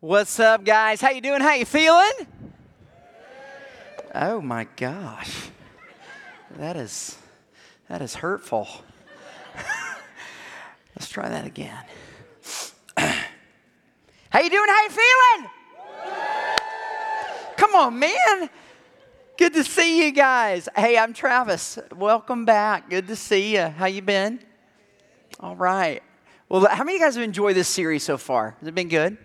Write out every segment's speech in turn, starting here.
What's up, guys? How you doing? How you feeling? Oh my gosh. That is that is hurtful. Let's try that again. How you doing? How you feeling? Come on, man. Good to see you guys. Hey, I'm Travis. Welcome back. Good to see you. How you been? All right. Well, how many of you guys have enjoyed this series so far? Has it been good?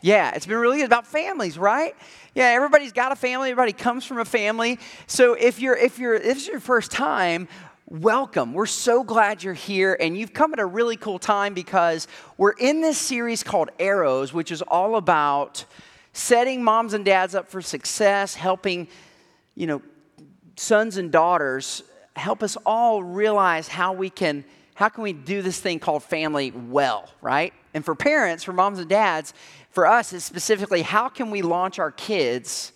Yeah, it's been really good about families, right? Yeah, everybody's got a family. Everybody comes from a family. So if you're if you're if this is your first time, welcome. We're so glad you're here, and you've come at a really cool time because we're in this series called Arrows, which is all about setting moms and dads up for success, helping you know sons and daughters help us all realize how we can how can we do this thing called family well, right? And for parents, for moms and dads, for us is specifically how can we launch our kids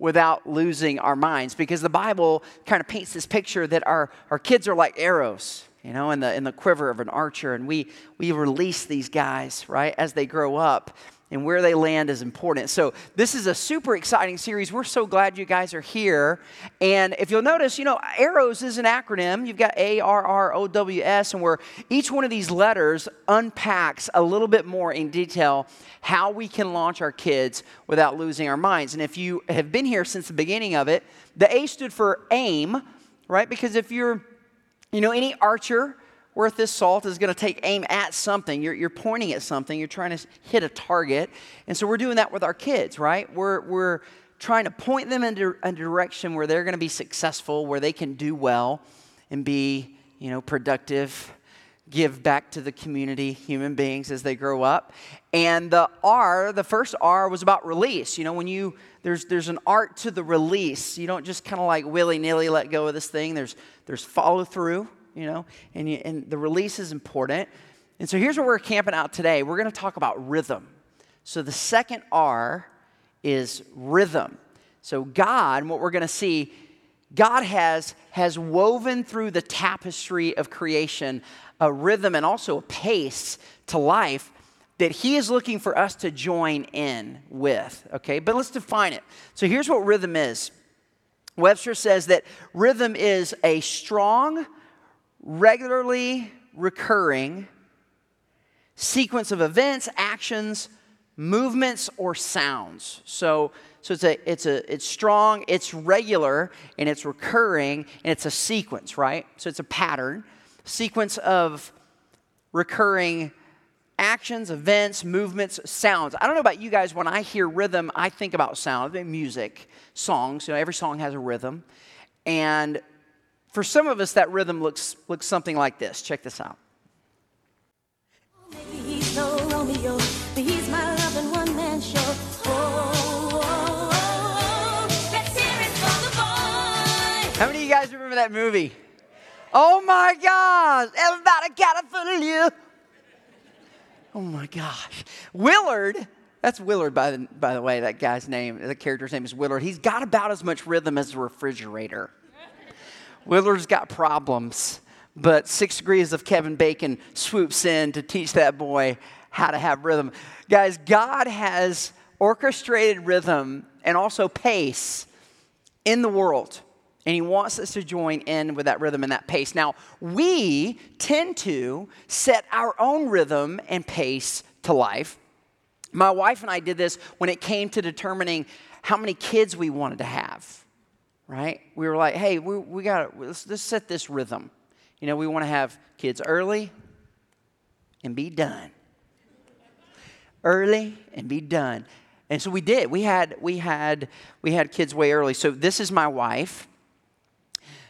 without losing our minds? Because the Bible kind of paints this picture that our, our kids are like arrows, you know, in the, in the quiver of an archer, and we, we release these guys, right, as they grow up and where they land is important. So, this is a super exciting series. We're so glad you guys are here. And if you'll notice, you know, ARROWS is an acronym. You've got A R R O W S, and where each one of these letters unpacks a little bit more in detail how we can launch our kids without losing our minds. And if you have been here since the beginning of it, the A stood for aim, right? Because if you're, you know, any archer, worth this salt is going to take aim at something. You're, you're pointing at something, you're trying to hit a target. And so we're doing that with our kids, right? We're, we're trying to point them into a direction where they're going to be successful, where they can do well and be, you know, productive, give back to the community, human beings as they grow up. And the R, the first R was about release. You know, when you there's there's an art to the release. You don't just kind of like willy-nilly let go of this thing. There's there's follow through you know, and, you, and the release is important. And so here's where we're camping out today. We're going to talk about rhythm. So the second R is rhythm. So God, what we're going to see, God has, has woven through the tapestry of creation a rhythm and also a pace to life that He is looking for us to join in with. Okay, but let's define it. So here's what rhythm is Webster says that rhythm is a strong, regularly recurring sequence of events, actions, movements, or sounds. So, so it's a it's a it's strong, it's regular, and it's recurring, and it's a sequence, right? So it's a pattern, sequence of recurring actions, events, movements, sounds. I don't know about you guys, when I hear rhythm, I think about sound, I think music, songs. You know, every song has a rhythm. And for some of us, that rhythm looks, looks something like this. Check this out. How many of you guys remember that movie? Oh my gosh, everybody got for you. Oh my gosh. Willard, that's Willard by the, by the way, that guy's name, the character's name is Willard. He's got about as much rhythm as a refrigerator. Willard's got problems, but six degrees of Kevin Bacon swoops in to teach that boy how to have rhythm. Guys, God has orchestrated rhythm and also pace in the world. And he wants us to join in with that rhythm and that pace. Now, we tend to set our own rhythm and pace to life. My wife and I did this when it came to determining how many kids we wanted to have right? We were like, hey, we, we got to, let's, let's set this rhythm. You know, we want to have kids early and be done. early and be done. And so we did. We had, we had, we had kids way early. So this is my wife.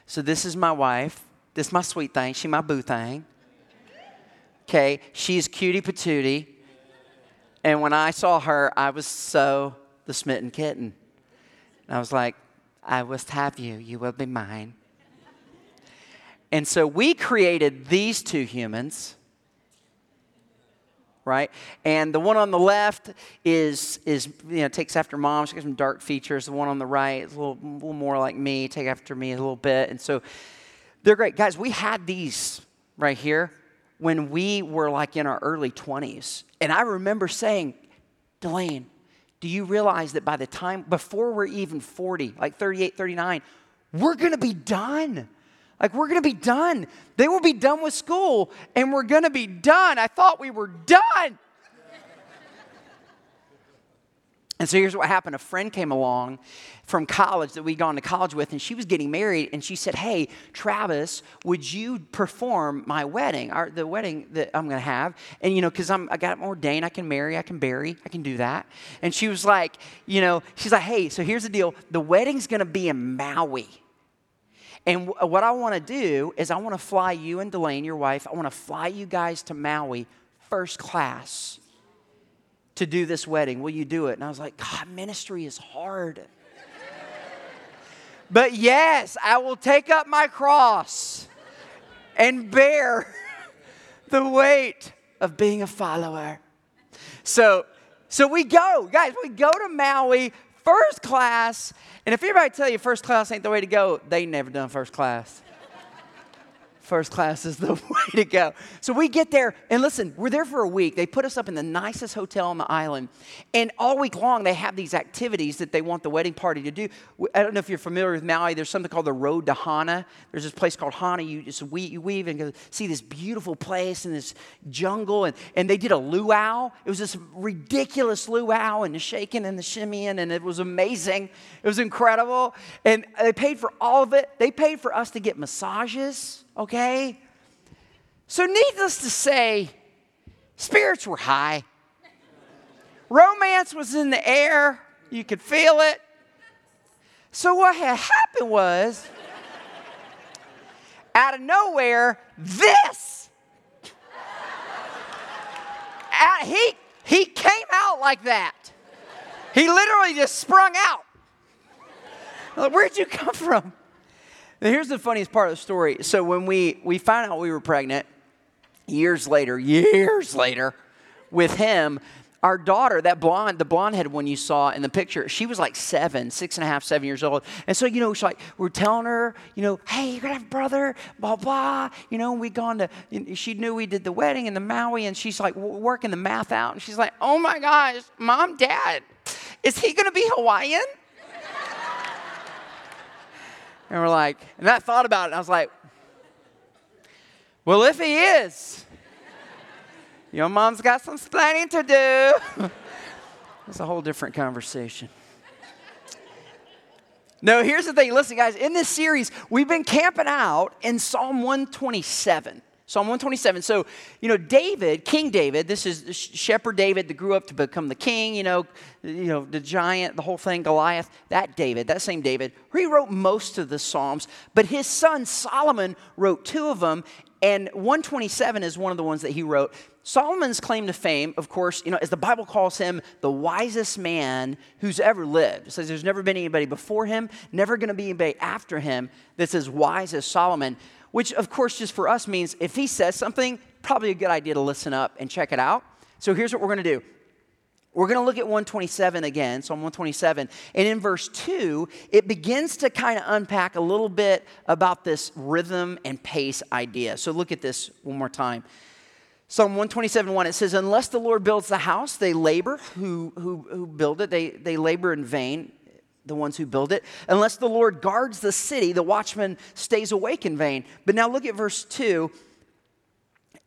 So this is my wife. This is my sweet thing. She my boo thing. Okay, she's cutie patootie. And when I saw her, I was so the smitten kitten. And I was like, I will have you. You will be mine. And so we created these two humans, right? And the one on the left is, is you know, takes after mom. She's got some dark features. The one on the right is a little, little more like me, take after me a little bit. And so they're great. Guys, we had these right here when we were like in our early 20s. And I remember saying, Delane, do you realize that by the time, before we're even 40, like 38, 39, we're gonna be done? Like, we're gonna be done. They will be done with school and we're gonna be done. I thought we were done. And so here's what happened. A friend came along from college that we'd gone to college with, and she was getting married, and she said, Hey, Travis, would you perform my wedding, or the wedding that I'm gonna have? And you know, because I got ordained, I can marry, I can bury, I can do that. And she was like, you know, she's like, Hey, so here's the deal. The wedding's gonna be in Maui. And w- what I wanna do is I wanna fly you and Delane, your wife, I wanna fly you guys to Maui first class to do this wedding. Will you do it? And I was like, God, ministry is hard. but yes, I will take up my cross and bear the weight of being a follower. So, so we go, guys, we go to Maui first class. And if anybody tell you first class ain't the way to go, they never done first class first class is the way to go. So we get there, and listen, we're there for a week. They put us up in the nicest hotel on the island. And all week long, they have these activities that they want the wedding party to do. I don't know if you're familiar with Maui. There's something called the Road to Hana. There's this place called Hana. You just weave, you weave and go see this beautiful place and this jungle. And, and they did a luau. It was this ridiculous luau and the shaking and the shimmying, and it was amazing. It was incredible. And they paid for all of it. They paid for us to get massages okay? So, needless to say, spirits were high. Romance was in the air. You could feel it. So, what had happened was, out of nowhere, this. Out, he, he came out like that. He literally just sprung out. Where'd you come from? Here's the funniest part of the story. So when we, we found out we were pregnant, years later, years later, with him, our daughter, that blonde, the blonde headed one you saw in the picture, she was like seven, six and a half, seven years old. And so, you know, she's like, we're telling her, you know, hey, you're gonna have a brother, blah, blah. You know, we gone to, she knew we did the wedding in the Maui, and she's like working the math out. And she's like, oh my gosh, mom, dad, is he gonna be Hawaiian? And we're like, and I thought about it, I was like, well, if he is, your mom's got some planning to do. It's a whole different conversation. No, here's the thing. Listen, guys, in this series, we've been camping out in Psalm 127. Psalm 127. So, you know, David, King David, this is shepherd David that grew up to become the king, you know, you know, the giant, the whole thing, Goliath, that David, that same David, he wrote most of the Psalms, but his son Solomon wrote two of them, and 127 is one of the ones that he wrote. Solomon's claim to fame, of course, you know, as the Bible calls him the wisest man who's ever lived. It says there's never been anybody before him, never going to be anybody after him that's as wise as Solomon which of course just for us means if he says something, probably a good idea to listen up and check it out. So here's what we're going to do. We're going to look at 127 again, Psalm 127. And in verse 2, it begins to kind of unpack a little bit about this rhythm and pace idea. So look at this one more time. Psalm 127 1, it says, Unless the Lord builds the house, they labor who, who, who build it, they, they labor in vain the ones who build it. Unless the Lord guards the city, the watchman stays awake in vain. But now look at verse 2.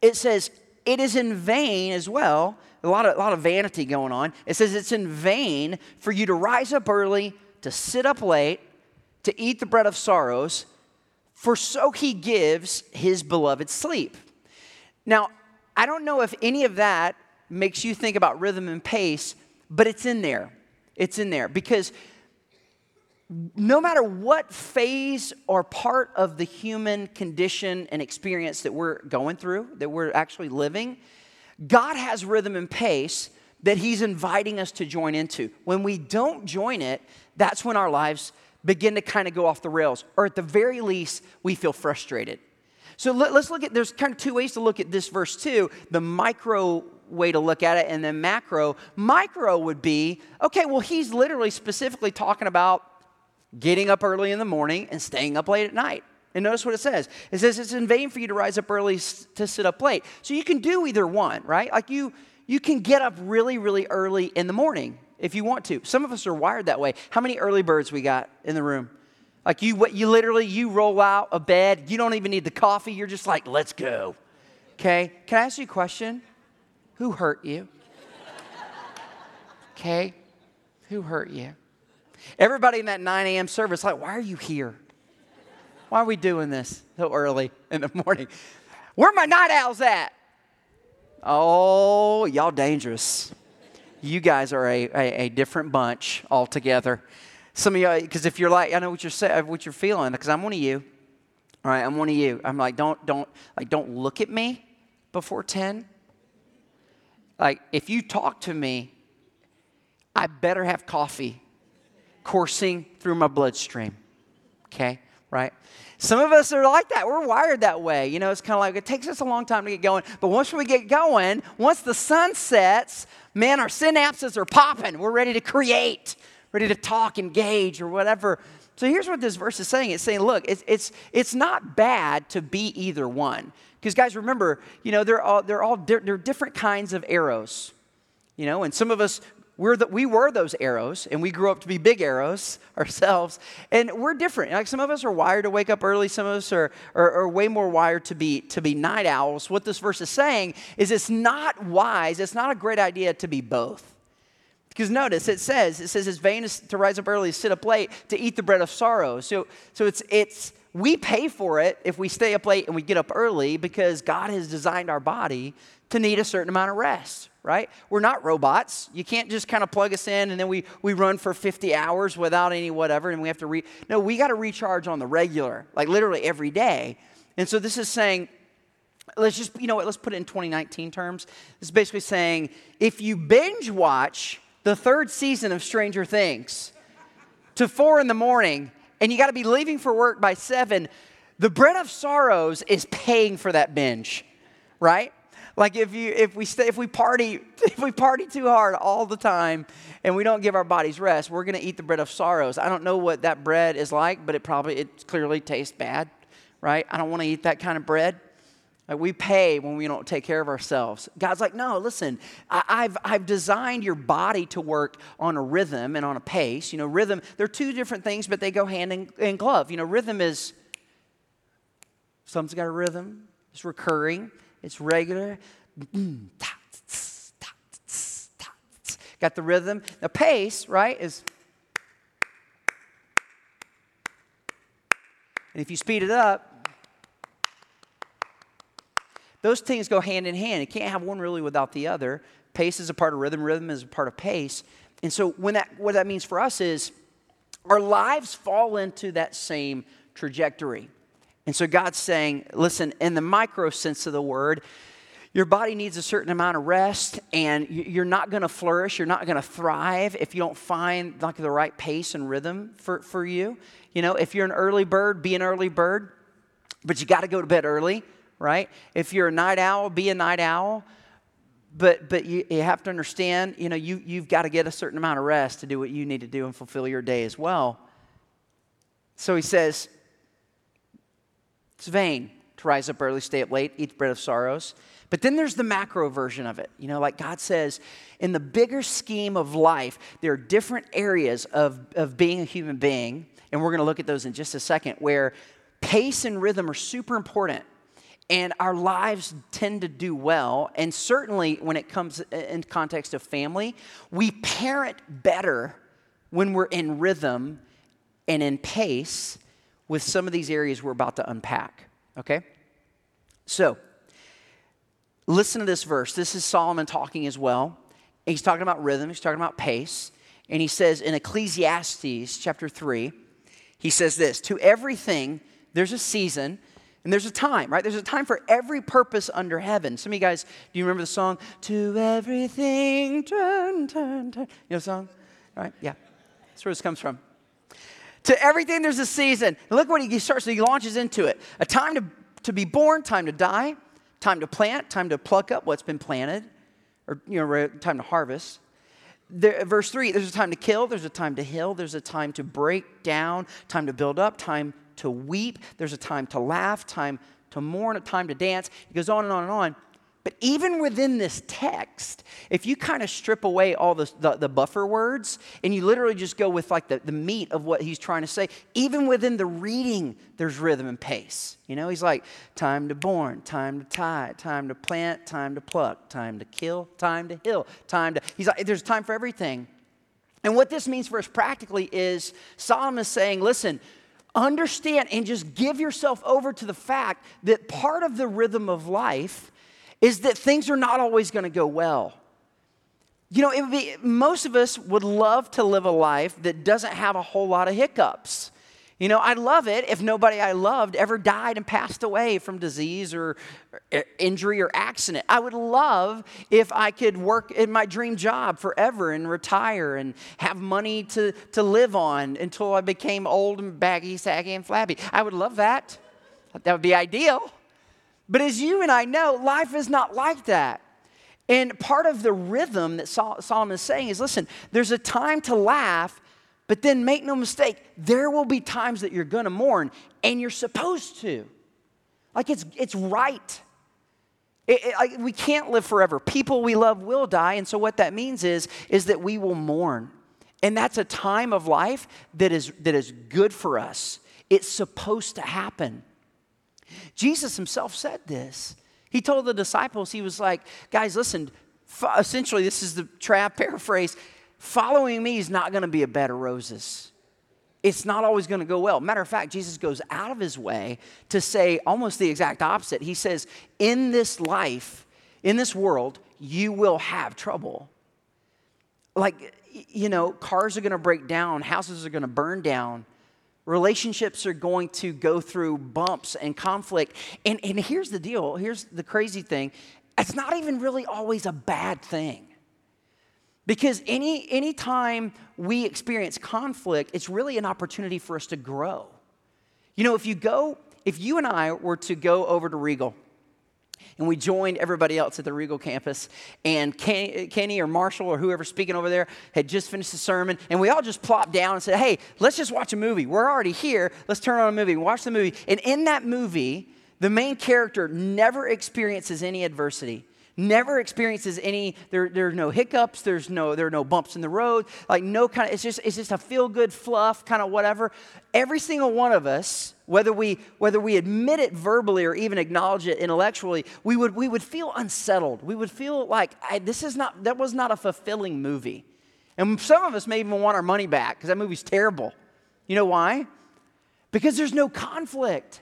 It says, It is in vain as well. A lot of, a lot of vanity going on. It says, It's in vain for you to rise up early, to sit up late, to eat the bread of sorrows, for so he gives his beloved sleep. Now, I don't know if any of that makes you think about rhythm and pace, but it's in there. It's in there because no matter what phase or part of the human condition and experience that we're going through, that we're actually living, God has rhythm and pace that He's inviting us to join into. When we don't join it, that's when our lives begin to kind of go off the rails, or at the very least, we feel frustrated. So let, us look at, there's kind of two ways to look at this verse too the micro way to look at it, and then macro. Micro would be okay, well, he's literally specifically talking about getting up early in the morning and staying up late at night. And notice what it says. It says it's in vain for you to rise up early to sit up late. So you can do either one, right? Like you you can get up really, really early in the morning if you want to. Some of us are wired that way. How many early birds we got in the room? Like you, you literally, you roll out of bed. You don't even need the coffee. You're just like, let's go. Okay. Can I ask you a question? Who hurt you? Okay. Who hurt you? Everybody in that 9 a.m. service, like, why are you here? Why are we doing this so early in the morning? Where my night owls at? Oh, y'all dangerous. You guys are a, a, a different bunch altogether. Some of y'all, because if you're like, I know what you're saying, what you're feeling, because I'm one of you. All right, I'm one of you. I'm like, don't, don't, like, don't look at me before 10. Like, if you talk to me, I better have coffee coursing through my bloodstream. Okay, right? Some of us are like that. We're wired that way. You know, it's kind of like it takes us a long time to get going. But once we get going, once the sun sets, man, our synapses are popping. We're ready to create ready to talk, engage, or whatever. So here's what this verse is saying it's saying, look, it's, it's, it's not bad to be either one. Because, guys, remember, you know, they're all, they're all they're different kinds of arrows. You know, and some of us, we're the, we were those arrows, and we grew up to be big arrows ourselves. And we're different. Like some of us are wired to wake up early, some of us are, are, are way more wired to be, to be night owls. What this verse is saying is it's not wise, it's not a great idea to be both. Because notice it says, it says it's vain to rise up early, sit up late, to eat the bread of sorrow. So, so it's, it's, we pay for it if we stay up late and we get up early because God has designed our body to need a certain amount of rest, right? We're not robots. You can't just kind of plug us in and then we, we run for 50 hours without any whatever and we have to re. No, we got to recharge on the regular, like literally every day. And so this is saying, let's just, you know what, let's put it in 2019 terms. It's basically saying if you binge watch the third season of Stranger Things to four in the morning, and you got to be leaving for work by seven, the bread of sorrows is paying for that binge, right? Like if you if we stay if we party if we party too hard all the time and we don't give our bodies rest, we're going to eat the bread of sorrows. I don't know what that bread is like, but it probably it clearly tastes bad, right? I don't want to eat that kind of bread. Like we pay when we don't take care of ourselves. God's like, no, listen, I, have I've designed your body to work on a rhythm and on a pace. You know, rhythm, they're two different things, but they go hand in, in glove. You know, rhythm is, something's got a rhythm, it's recurring, it's regular. Got the rhythm. The pace, right, is. And if you speed it up, those things go hand in hand. You can't have one really without the other. Pace is a part of rhythm, rhythm is a part of pace. And so when that what that means for us is our lives fall into that same trajectory. And so God's saying, listen, in the micro sense of the word, your body needs a certain amount of rest and you're not going to flourish you're not going to thrive if you don't find like the right pace and rhythm for, for you you know if you're an early bird be an early bird but you got to go to bed early right? If you're a night owl, be a night owl. But, but you, you have to understand, you know, you, you've got to get a certain amount of rest to do what you need to do and fulfill your day as well. So he says, it's vain to rise up early, stay up late, eat the bread of sorrows. But then there's the macro version of it. You know, like God says, in the bigger scheme of life, there are different areas of, of being a human being, and we're going to look at those in just a second, where pace and rhythm are super important and our lives tend to do well. And certainly when it comes uh, in context of family, we parent better when we're in rhythm and in pace with some of these areas we're about to unpack. Okay? So, listen to this verse. This is Solomon talking as well. He's talking about rhythm, he's talking about pace. And he says in Ecclesiastes chapter 3, he says this To everything, there's a season and there's a time, right? There's a time for every purpose under heaven. Some of you guys, do you remember the song? To everything, turn, turn, turn. You know the song? Right? Yeah. That's where this comes from. To everything, there's a season. And look what he starts, he launches into it. A time to, to be born, time to die, time to plant, time to pluck up what's been planted, or, you know, time to harvest. There, verse 3 there's a time to kill, there's a time to heal, there's a time to break down, time to build up, time to weep, there's a time to laugh, time to mourn, a time to dance. He goes on and on and on. But even within this text, if you kind of strip away all the, the, the, buffer words and you literally just go with like the, the meat of what he's trying to say, even within the reading, there's rhythm and pace. You know, he's like, time to born, time to tie, time to plant, time to pluck, time to kill, time to heal, time to. He's like, there's time for everything. And what this means for us practically is Solomon is saying, listen, understand and just give yourself over to the fact that part of the rhythm of life is that things are not always going to go well. You know, it would be, most of us would love to live a life that doesn't have a whole lot of hiccups. You know, I'd love it if nobody I loved ever died and passed away from disease or injury or accident. I would love if I could work in my dream job forever and retire and have money to, to live on until I became old and baggy, saggy, and flabby. I would love that. That would be ideal. But as you and I know, life is not like that. And part of the rhythm that Solomon is saying is listen, there's a time to laugh, but then make no mistake, there will be times that you're gonna mourn, and you're supposed to. Like it's, it's right. It, it, we can't live forever. People we love will die, and so what that means is, is that we will mourn. And that's a time of life that is, that is good for us. It's supposed to happen. Jesus himself said this. He told the disciples, he was like, guys, listen, essentially, this is the trap paraphrase following me is not going to be a bed of roses. It's not always going to go well. Matter of fact, Jesus goes out of his way to say almost the exact opposite. He says, In this life, in this world, you will have trouble. Like, you know, cars are going to break down, houses are going to burn down, Relationships are going to go through bumps and conflict. And, and here's the deal here's the crazy thing it's not even really always a bad thing. Because any anytime we experience conflict, it's really an opportunity for us to grow. You know, if you go, if you and I were to go over to Regal and we joined everybody else at the Regal campus. And Kenny or Marshall or whoever speaking over there had just finished the sermon, and we all just plopped down and said, "Hey, let's just watch a movie. We're already here. Let's turn on a movie. Watch the movie." And in that movie, the main character never experiences any adversity never experiences any there, there's no hiccups there's no there are no bumps in the road like no kind of it's just it's just a feel good fluff kind of whatever. Every single one of us whether we whether we admit it verbally or even acknowledge it intellectually we would we would feel unsettled. We would feel like this is not that was not a fulfilling movie. And some of us may even want our money back because that movie's terrible. You know why? Because there's no conflict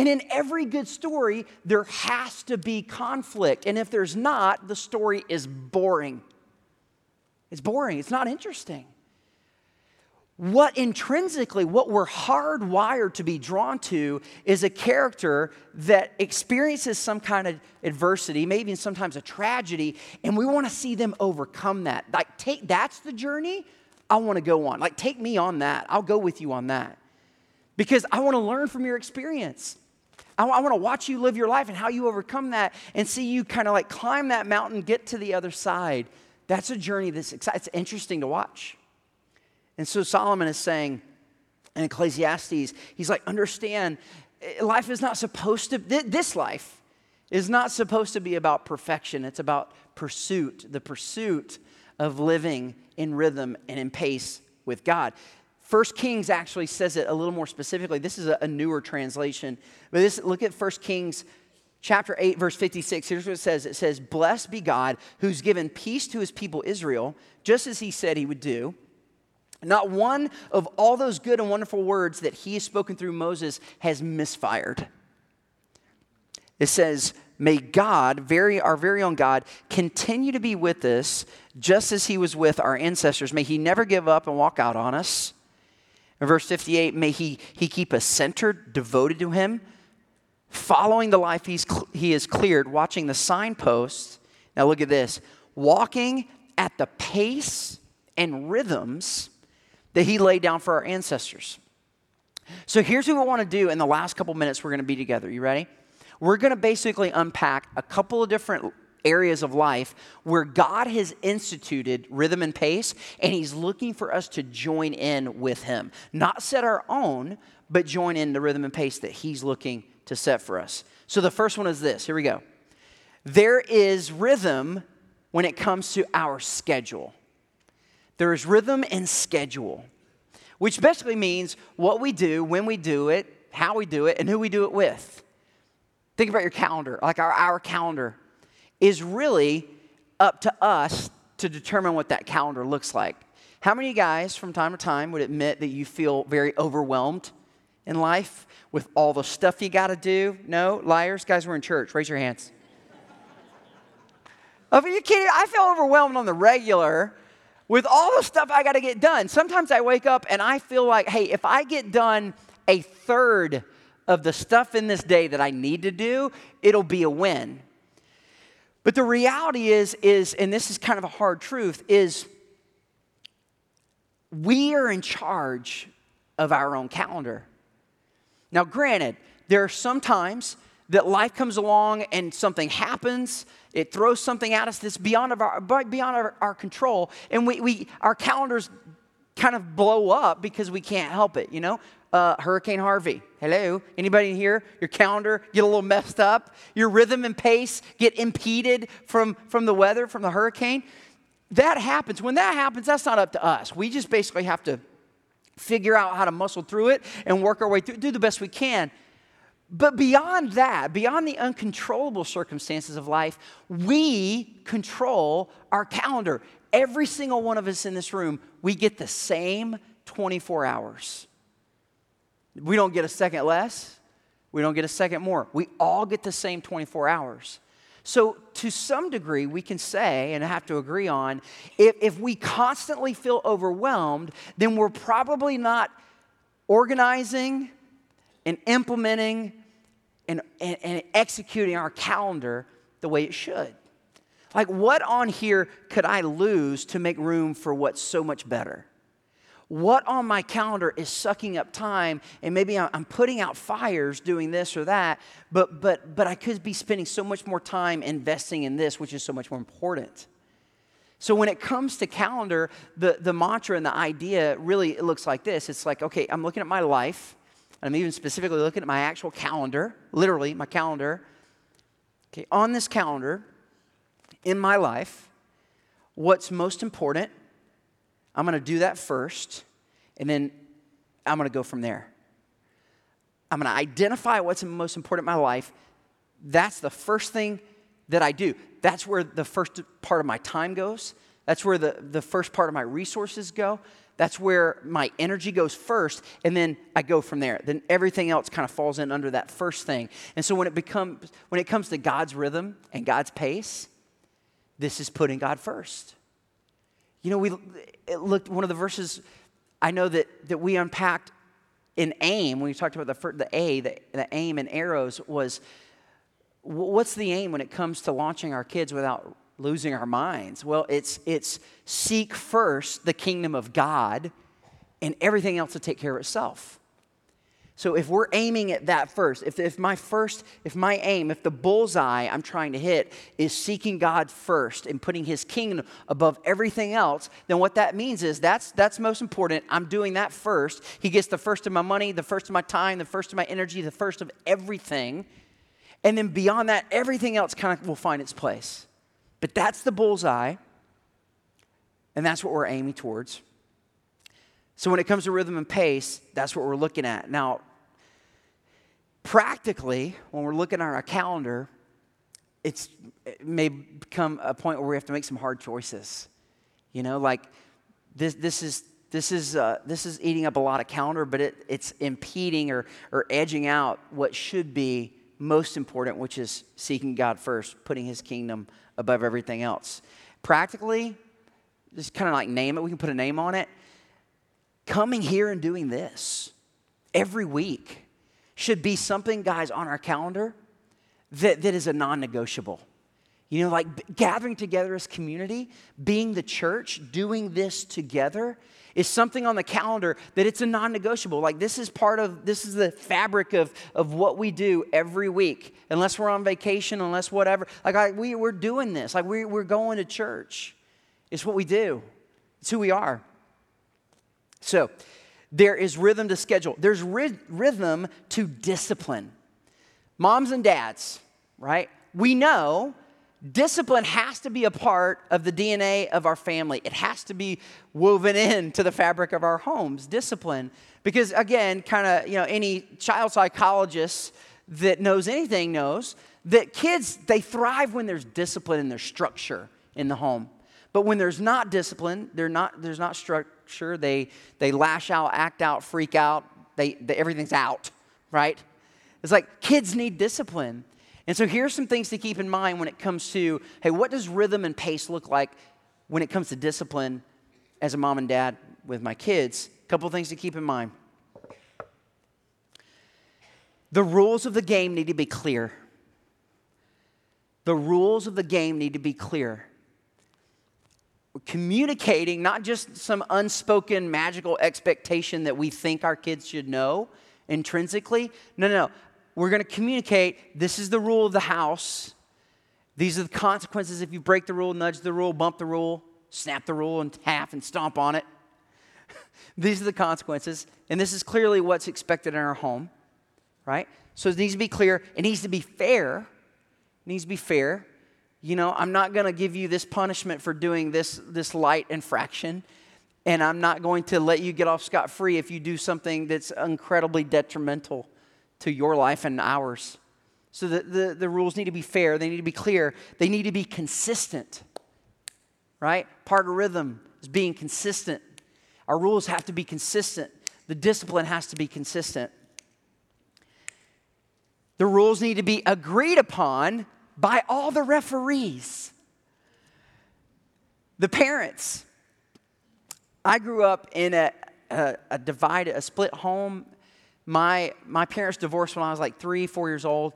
and in every good story, there has to be conflict. And if there's not, the story is boring. It's boring, it's not interesting. What intrinsically, what we're hardwired to be drawn to is a character that experiences some kind of adversity, maybe sometimes a tragedy, and we want to see them overcome that. Like, take that's the journey I want to go on. Like, take me on that. I'll go with you on that because I want to learn from your experience. I, want to watch you live your life and how you overcome that and see you kind of like climb that mountain, get to the other side. That's a journey that's exciting. It's interesting to watch. And so Solomon is saying in Ecclesiastes, he's like, understand, eh, life is not supposed to, this life is not supposed to be about perfection. It's about pursuit, the pursuit of living in rhythm and in pace with God. First Kings actually says it a little more specifically. This is a, newer translation. But this, look at First Kings chapter 8, verse 56. Here's what it says it says, Blessed be God who's given peace to his people Israel, just as he said he would do. Not one of all those good and wonderful words that he has spoken through Moses has misfired. It says, May God, very, our very own God, continue to be with us just as he was with our ancestors. May he never give up and walk out on us. In verse 58, may he, he keep us centered, devoted to him, following the life he's, he has cleared, watching the signposts. Now look at this walking at the pace and rhythms that he laid down for our ancestors. So here's what we want to do in the last couple minutes we're going to be together. You ready? We're going to basically unpack a couple of different areas of life where God has instituted rhythm and pace, and He's looking for us to join in with Him. Not set our own, but join in the rhythm and pace that He's looking to set for us. So the first one is this here we go. there is rhythm when it comes to our schedule. There is rhythm and schedule, which basically means what we do, when we do it, how we do it, and who we do it with. Think about your calendar, like our, our calendar is really up to us to determine what that calendar looks like. How many guys from time to time would admit that you feel very overwhelmed in life with all the stuff you got to do? No? Liars? Guys, we're in church. Raise your hands. Oh, are you kidding? I feel overwhelmed on the regular with all the stuff I got to get done. Sometimes I wake up and I feel like, hey, if I get done a third of the stuff in this day that I need to do, it'll be a win. But the reality is, is, and this is kind of a hard truth, is we are in charge of our own calendar. Now, granted, there are some times that life comes along and something happens, it throws something at us that's beyond, of our, beyond our, our control, and we, we, our calendars kind of blow up because we can't help it, you know? Uh, Hurricane Harvey. Hello? Anybody here? Your calendar get a little messed up? Your rhythm and pace get impeded from, from the weather, from the hurricane? That happens. When that happens, that's not up to us. We just basically have to figure out how to muscle through it and work our way through, do the best we can. But beyond that, beyond the uncontrollable circumstances of life, we control our calendar. Every single one of us in this room, we get the same 24 hours. We don't get a second less, we don't get a second more. We all get the same 24 hours. So, to some degree, we can say and have to agree on if, if we constantly feel overwhelmed, then we're probably not organizing and implementing and, and, and executing our calendar the way it should. Like, what on here could I lose to make room for what's so much better? What on my calendar is sucking up time, and maybe I'm putting out fires doing this or that, but, but, but I could be spending so much more time investing in this, which is so much more important. So when it comes to calendar, the, the mantra and the idea really it looks like this. It's like, okay, I'm looking at my life, and I'm even specifically looking at my actual calendar, literally my calendar. Okay, on this calendar, in my life, what's most important, I'm going to do that first, and then I'm going to go from there. I'm going to identify what's most important in my life. That's the first thing that I do. That's where the first part of my time goes. That's where the, the first part of my resources go. That's where my energy goes first, and then I go from there. Then everything else kind of falls in under that first thing. And so when it becomes when it comes to God's rhythm and God's pace, this is putting God first. You know, we looked, one of the verses I know that, that we unpacked in aim, when we talked about the, the A, the, the aim and arrows, was what's the aim when it comes to launching our kids without losing our minds? Well, it's, it's seek first the kingdom of God and everything else to take care of itself. So if we're aiming at that first, if, if my first, if my aim, if the bullseye I'm trying to hit is seeking God first and putting his kingdom above everything else, then what that means is that's that's most important. I'm doing that first. He gets the first of my money, the first of my time, the first of my energy, the first of everything. And then beyond that, everything else kind of will find its place. But that's the bullseye. And that's what we're aiming towards. So when it comes to rhythm and pace, that's what we're looking at. Now, practically, when we're looking at our calendar, it's, it may become a point where we have to make some hard choices. You know, like this, this is this is, uh, this is eating up a lot of calendar, but it, it's impeding or, or edging out what should be most important, which is seeking God first, putting his kingdom above everything else. Practically, just kind of like name it, we can put a name on it. Coming here and doing this every week should be something, guys, on our calendar that, that is a non negotiable. You know, like gathering together as community, being the church, doing this together is something on the calendar that it's a non-negotiable. Like this is part of this is the fabric of, of what we do every week. Unless we're on vacation, unless whatever. Like I, we, we're doing this. Like we, we're going to church. It's what we do. It's who we are. So there is rhythm to schedule, there's ry- rhythm to discipline. Moms and dads, right? We know discipline has to be a part of the DNA of our family. It has to be woven into the fabric of our homes, discipline. Because again, kind of, you know, any child psychologist that knows anything knows that kids, they thrive when there's discipline and there's structure in the home. But when there's not discipline, there's not, there's not structure, they, they lash out, act out, freak out, they, they, everything's out, right? It's like kids need discipline. And so here's some things to keep in mind when it comes to hey, what does rhythm and pace look like when it comes to discipline as a mom and dad with my kids? A couple things to keep in mind. The rules of the game need to be clear. The rules of the game need to be clear. Communicating not just some unspoken magical expectation that we think our kids should know intrinsically. No, no, no. We're going to communicate this is the rule of the house. These are the consequences if you break the rule, nudge the rule, bump the rule, snap the rule in half, and stomp on it. These are the consequences. And this is clearly what's expected in our home, right? So it needs to be clear. It needs to be fair. It needs to be fair. You know, I'm not going to give you this punishment for doing this, this light infraction. And I'm not going to let you get off scot free if you do something that's incredibly detrimental to your life and ours. So the, the, the rules need to be fair, they need to be clear, they need to be consistent, right? Part of rhythm is being consistent. Our rules have to be consistent, the discipline has to be consistent. The rules need to be agreed upon by all the referees. The parents. I grew up in a, a, a divided, a split home my, my parents divorced when I was like three, four years old.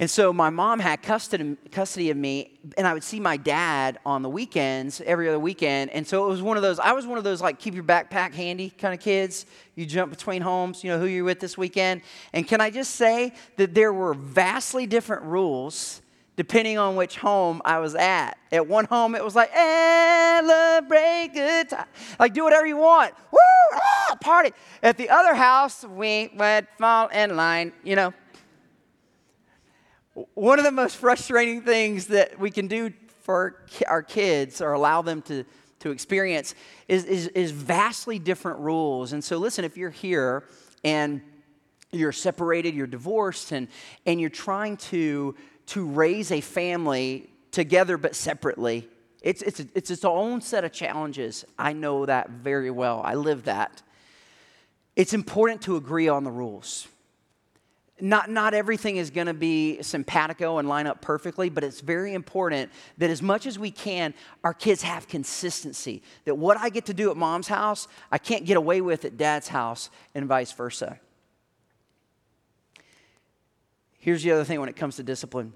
And so my mom had custody, of me, and I would see my dad on the weekends, every other weekend. And so it was one of those, I was one of those like keep your backpack handy kind of kids. You jump between homes, you know who you're with this weekend. And can I just say that there were vastly different rules depending on which home I was at. At one home, it was like, celebrate good time. Like, do whatever you want. Woo, ah, party. At the other house, we would fall in line, you know. One of the most frustrating things that we can do for our kids or allow them to, to experience is, is, is vastly different rules. And so, listen, if you're here and you're separated, you're divorced, and, and you're trying to to raise a family together but separately. It's, it's, it's its own set of challenges. I know that very well. I live that. It's important to agree on the rules. Not, not everything is going to be simpatico and line up perfectly, but it's very important that as much as we can, our kids have consistency. That what I get to do at mom's house, I can't get away with at dad's house, and vice versa. Here's the other thing when it comes to discipline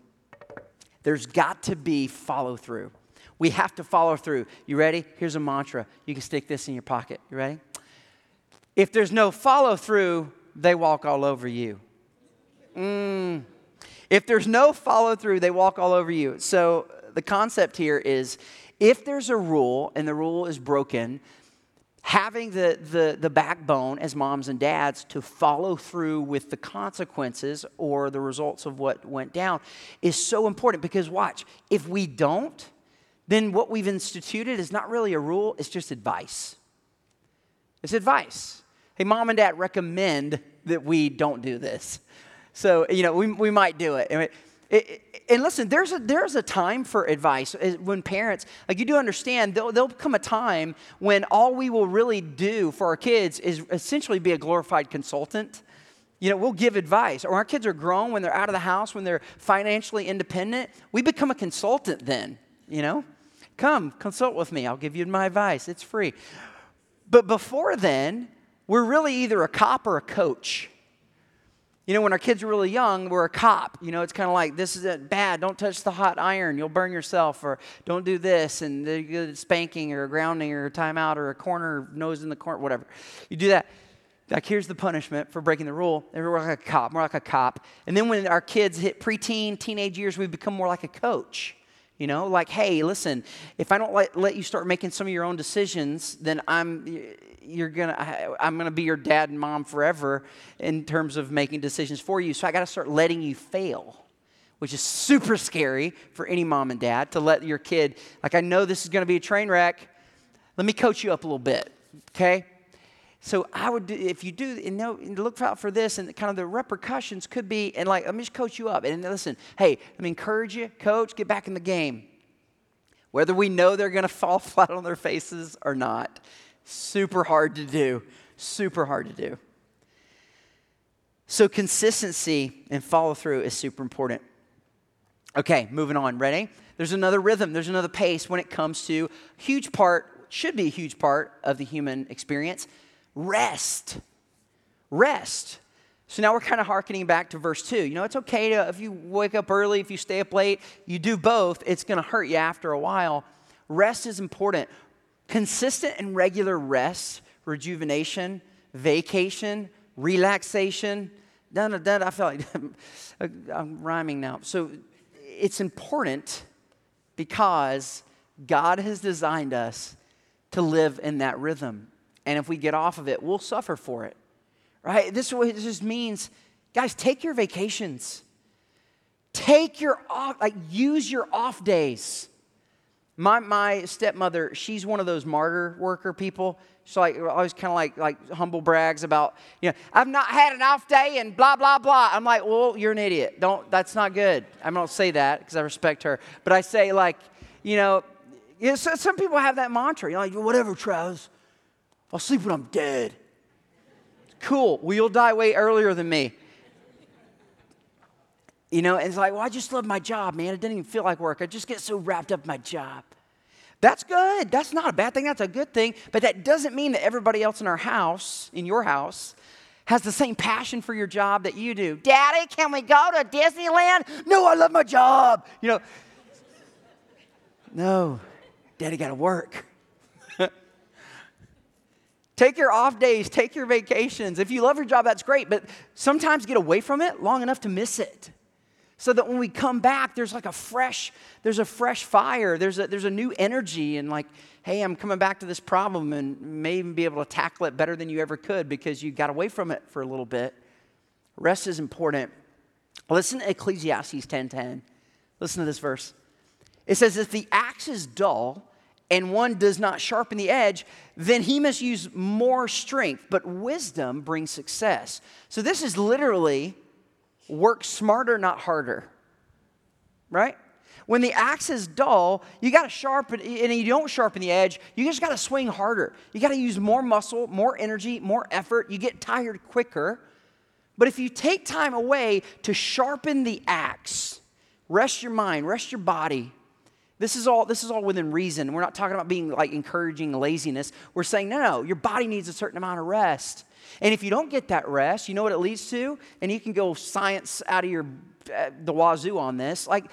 there's got to be follow through. We have to follow through. You ready? Here's a mantra. You can stick this in your pocket. You ready? If there's no follow through, they walk all over you. Mm. If there's no follow through, they walk all over you. So the concept here is if there's a rule and the rule is broken, having the, the, the backbone as moms and dads to follow through with the consequences or the results of what went down is so important because watch if we don't then what we've instituted is not really a rule it's just advice it's advice hey mom and dad recommend that we don't do this so you know we, we might do it and listen, there's a, there's a time for advice. When parents, like you do understand, there'll, there'll come a time when all we will really do for our kids is essentially be a glorified consultant. You know, we'll give advice. Or our kids are grown, when they're out of the house, when they're financially independent, we become a consultant then, you know? Come, consult with me. I'll give you my advice. It's free. But before then, we're really either a cop or a coach. You know, when our kids are really young, we're a cop. You know, it's kind of like, this is bad. Don't touch the hot iron. You'll burn yourself. Or don't do this. And they get spanking or grounding or a timeout or a corner, nose in the corner, whatever. You do that. Like, here's the punishment for breaking the rule. And we're like a cop. We're like a cop. And then when our kids hit preteen, teenage years, we become more like a coach. You know, like, hey, listen, if I don't let, let you start making some of your own decisions, then I'm you're gonna i'm gonna be your dad and mom forever in terms of making decisions for you so i got to start letting you fail which is super scary for any mom and dad to let your kid, like, I know this is going to be a train wreck. Let me coach you up a little bit, okay? So I would, do, if you do, and know, look out for this, and kind of the repercussions could be, and like, let me just coach you up. And listen, hey, let me encourage you, coach, get back in the game. Whether we know they're going to fall flat on their faces or not, super hard to do. Super hard to do. So, consistency and follow through is super important. Okay, moving on. Ready? There's another rhythm, there's another pace when it comes to huge part, should be a huge part of the human experience rest. Rest. So now we're kind of harkening back to verse 2. You know, it's okay to, if you wake up early, if you stay up late, you do both, it's going to hurt you after a while. Rest is important. Consistent and regular rest, rejuvenation, vacation, relaxation. Dun, dun, dun, I feel like I'm rhyming now. So it's important because God has designed us to live in that rhythm. And if we get off of it, we'll suffer for it. Right? This, just means, guys, take your vacations. Take your off, like use your off days. My, my stepmother, she's one of those martyr worker people. She's like always kind of like like humble brags about, you know, I've not had an off day and blah blah blah. I'm like, well, you're an idiot. Don't that's not good. I don't say that because I respect her, but I say like, you know, you know so, some people have that mantra. You're like, whatever, Travis. I'll sleep when I'm dead. Cool. Well, you'll die way earlier than me. You know, and it's like, well, I just love my job, man. It didn't even feel like work. I just get so wrapped up in my job. That's good. That's not a bad thing. That's a good thing. But that doesn't mean that everybody else in our house, in your house, has the same passion for your job that you do. Daddy, can we go to Disneyland? No, I love my job. You know, no, daddy got to work. Take your off days, take your vacations. If you love your job, that's great, but sometimes get away from it long enough to miss it. So that when we come back there's like a fresh there's a fresh fire. There's a, there's a new energy and like hey i'm coming back to this problem and may even be able to tackle it better than you ever could because you got away from it for a little bit. Rest is important. Listen to ecclesiastes 10.10 listen to this verse. It says if the axe is dull and one does not sharpen the edge then he must use more strength but wisdom brings success so this is literally work smarter, not harder. Right? When the axe is dull, you got to sharpen, and you don't sharpen the edge, you just got to swing harder. You got to use more muscle, more energy, more effort. You get tired quicker. But if you take time away to sharpen the axe, rest your mind, rest your body. This is all this is all within reason. We're not talking about being like encouraging laziness. We're saying no, no, your body needs a certain amount of rest. And if you don't get that rest, you know what it leads to? And you can go science out of your uh, the wazoo on this. Like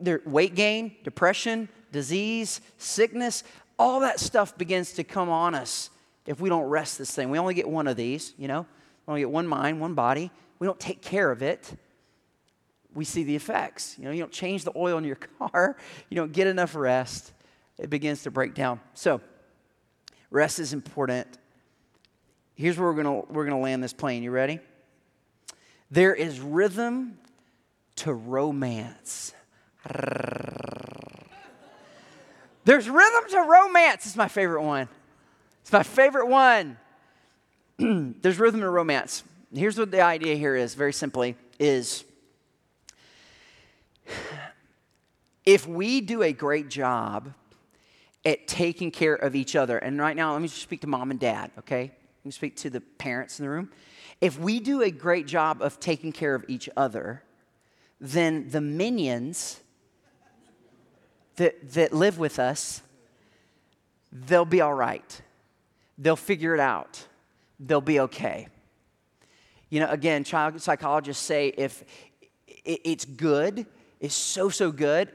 there, weight gain, depression, disease, sickness, all that stuff begins to come on us if we don't rest this thing. We only get one of these, you know. We only get one mind, one body. We don't take care of it. We see the effects. You know, you don't change the oil in your car. You don't get enough rest. It begins to break down. So, rest is important. Here's where we're going we're going to land this plane. You ready? There is rhythm to romance. There's rhythm to romance. It's my favorite one. It's my favorite one. There's rhythm to romance. Here's what the idea here is very simply is if we do a great job at taking care of each other, and right now let me speak to mom and dad, okay? Let me speak to the parents in the room. If we do a great job of taking care of each other, then the minions that, that live with us, they'll be all right. They'll figure it out. They'll be okay. You know, again, child psychologists say if it's good, it's so, so good.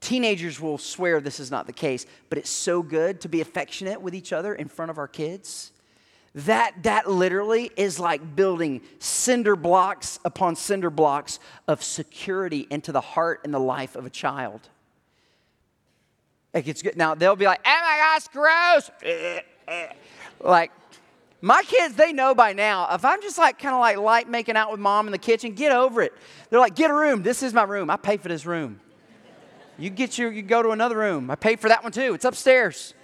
Teenagers will swear this is not the case, but it's so good to be affectionate with each other in front of our kids. That, that literally is like building cinder blocks upon cinder blocks of security into the heart and the life of a child. Like it's good. Now they'll be like, oh my gosh, gross. like, My kids, they know by now. If I'm just like kind of like light making out with mom in the kitchen, get over it. They're like, get a room. This is my room. I pay for this room. You get your, you go to another room. I paid for that one too. It's upstairs.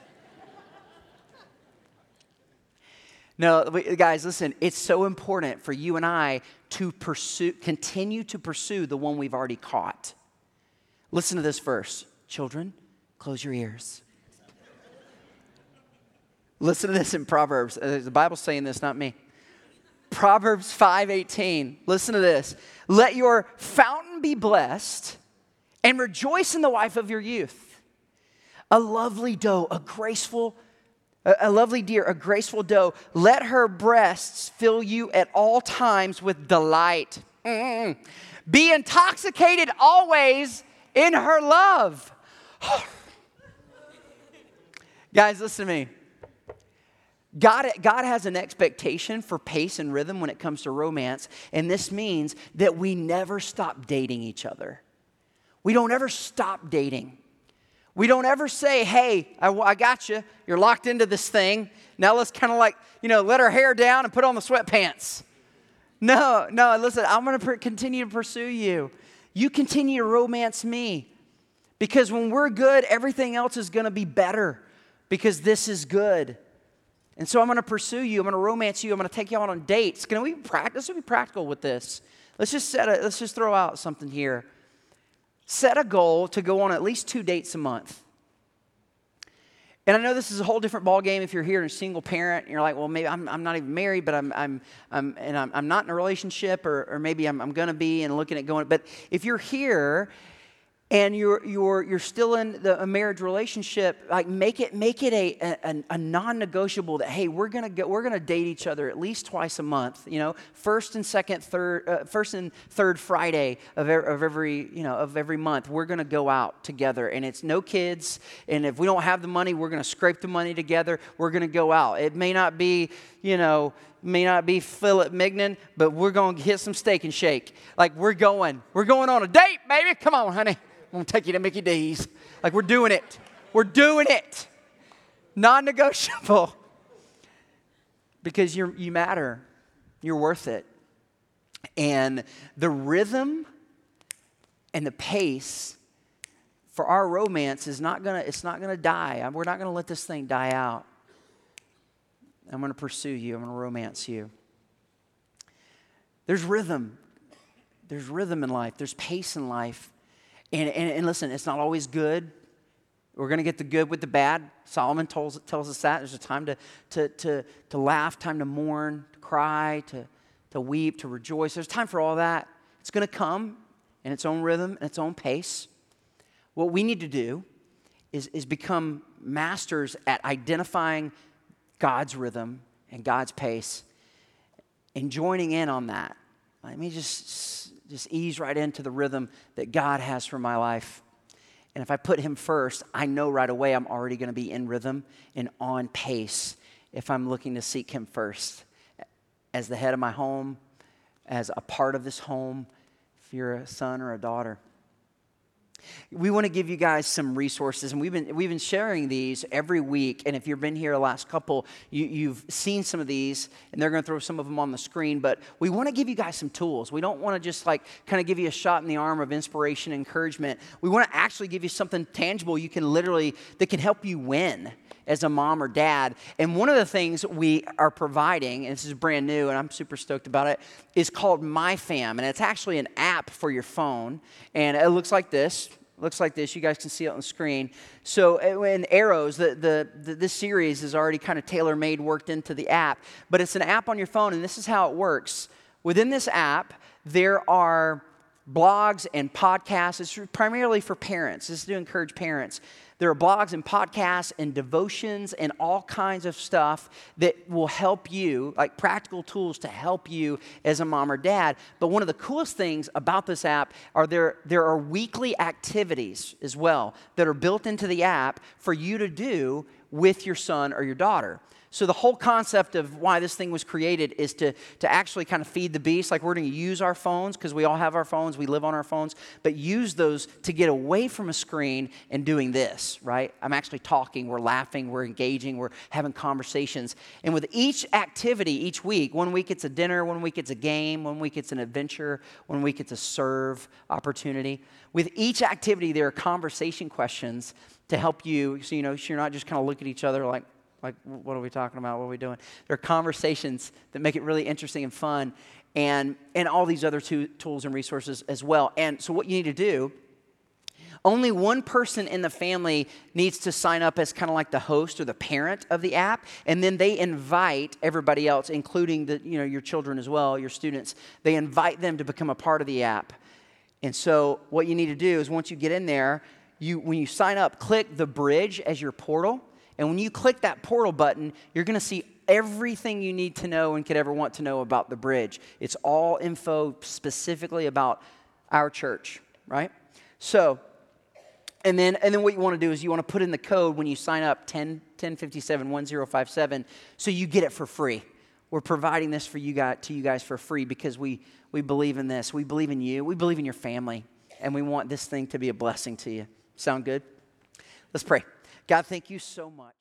No, guys, listen, it's so important for you and I to pursue, continue to pursue the one we've already caught. Listen to this verse. Children, close your ears. Listen to this in Proverbs. Uh, the Bible's saying this, not me. Proverbs 5:18. Listen to this. Let your fountain be blessed and rejoice in the wife of your youth. A lovely doe, a graceful a, lovely deer, a graceful doe. Let her breasts fill you at all times with delight. Mm-mm. Be intoxicated always in her love. Guys, listen to me. God, God has an expectation for pace and rhythm when it comes to romance, and this means that we never stop dating each other. We don't ever stop dating. We don't ever say, hey, I, I got you. You're locked into this thing. Now let's kind of like, you know, let our hair down and put on the sweatpants. No, no, listen, I'm going to continue to pursue you. You continue to romance me. Because when we're good, everything else is going to be better because this is good. And so I'm going to pursue you. I'm going to romance you. I'm going to take you out on dates. Can we practice? Let's be practical with this. Let's just set a, let's just throw out something here. Set a goal to go on at least two dates a month. And I know this is a whole different ballgame if you're here and a single parent and you're like, well, maybe I'm, I'm not even married, but I'm, I'm, I'm, and I'm, I'm not in a relationship, or, or maybe I'm, I'm going to be and looking at going. But if you're here and you're, you're, you're still in the, a marriage relationship, like make it, make it a, a, a non-negotiable that, hey, we're gonna, go, we're gonna date each other at least twice a month, you know, first and second, third, uh, first and third Friday of, er, of every, you know, of every month, we're gonna go out together and it's no kids. And if we don't have the money, we're gonna scrape the money together. We're gonna go out. It may not be, you know, may not be filet mignon, but we're going to hit some Steak 'n Shake. Like we're going, we're going on a date, baby. Come on, honey. I'm gonna take you to Mickey D's. Like we're doing it. We're doing it. Non negotiable. Because you you matter. You're worth it. And the rhythm and the pace for our romance is not gonna, it's not gonna die. We're not gonna let this thing die out. I'm gonna pursue you, I'm gonna romance you. There's rhythm. There's rhythm in life, there's pace in life. And, and, and listen, it's not always good. We're going to get the good with the bad. Solomon tells, tells us that. There's a time to, to, to, to laugh, time to mourn, to cry, to, to weep, to rejoice. There's time for all that. It's going to come in its own rhythm and its own pace. What we need to do is, is become masters at identifying God's rhythm and God's pace and joining in on that. Let me just just ease right into the rhythm that God has for my life. And if I put Him first, I know right away I'm already going to be in rhythm and on pace if I'm looking to seek Him first. As the head of my home, as a part of this home, if you're a son or a daughter. We want to give you guys some resources, and we've been, we've been sharing these every week. And if you've been here the last couple, you, have seen some of these, and they're going to throw some of them on the screen. But we want to give you guys some tools. We don't want to just like kind of give you a shot in the arm of inspiration, encouragement. We want to actually give you something tangible you can literally, that can help you win as a mom or dad. And one of the things we are providing, and this is brand new and I'm super stoked about it, is called MyFam. And it's actually an app for your phone. And it looks like this looks like this. You guys can see it on the screen. So, uh, in arrows, the, the, the, this series is already kind of tailor made, worked into the app. But it's an app on your phone, and this is how it works. Within this app, there are blogs and podcasts. It's primarily for parents. This is to encourage parents. There are blogs and podcasts and devotions and all kinds of stuff that will help you, like practical tools to help you as a mom or dad. But one of the coolest things about this app are there, there are weekly activities as well that are built into the app for you to do with your son or your daughter. So, the whole concept of why this thing was created is to, to actually kind of feed the beast. Like, we're going to use our phones because we all have our phones, we live on our phones, but use those to get away from a screen and doing this, right? I'm actually talking, we're laughing, we're engaging, we're having conversations. And with each activity each week, one week it's a dinner, one week it's a game, one week it's an adventure, one week it's a serve opportunity. With each activity, there are conversation questions to help you so you know so you're not just kind of look at each other like like, what are we talking about? What are we doing? There are conversations that make it really interesting and fun, and, and all these other two tools and resources as well. And so, what you need to do only one person in the family needs to sign up as kind of like the host or the parent of the app and then they invite everybody else including the, you know, your children as well your students they invite them to become a part of the app and so what you need to do is once you get in there you when you sign up click the bridge as your portal and when you click that portal button, you're going to see everything you need to know and could ever want to know about the bridge. It's all info specifically about our church, right? So, and then, and then what you want to do is you want to put in the code when you sign up 10, 1057 1057 so you get it for free. We're providing this for you guys, to you guys for free because we, we believe in this. We believe in you. We believe in your family. And we want this thing to be a blessing to you. Sound good? Let's pray. God, thank you so much.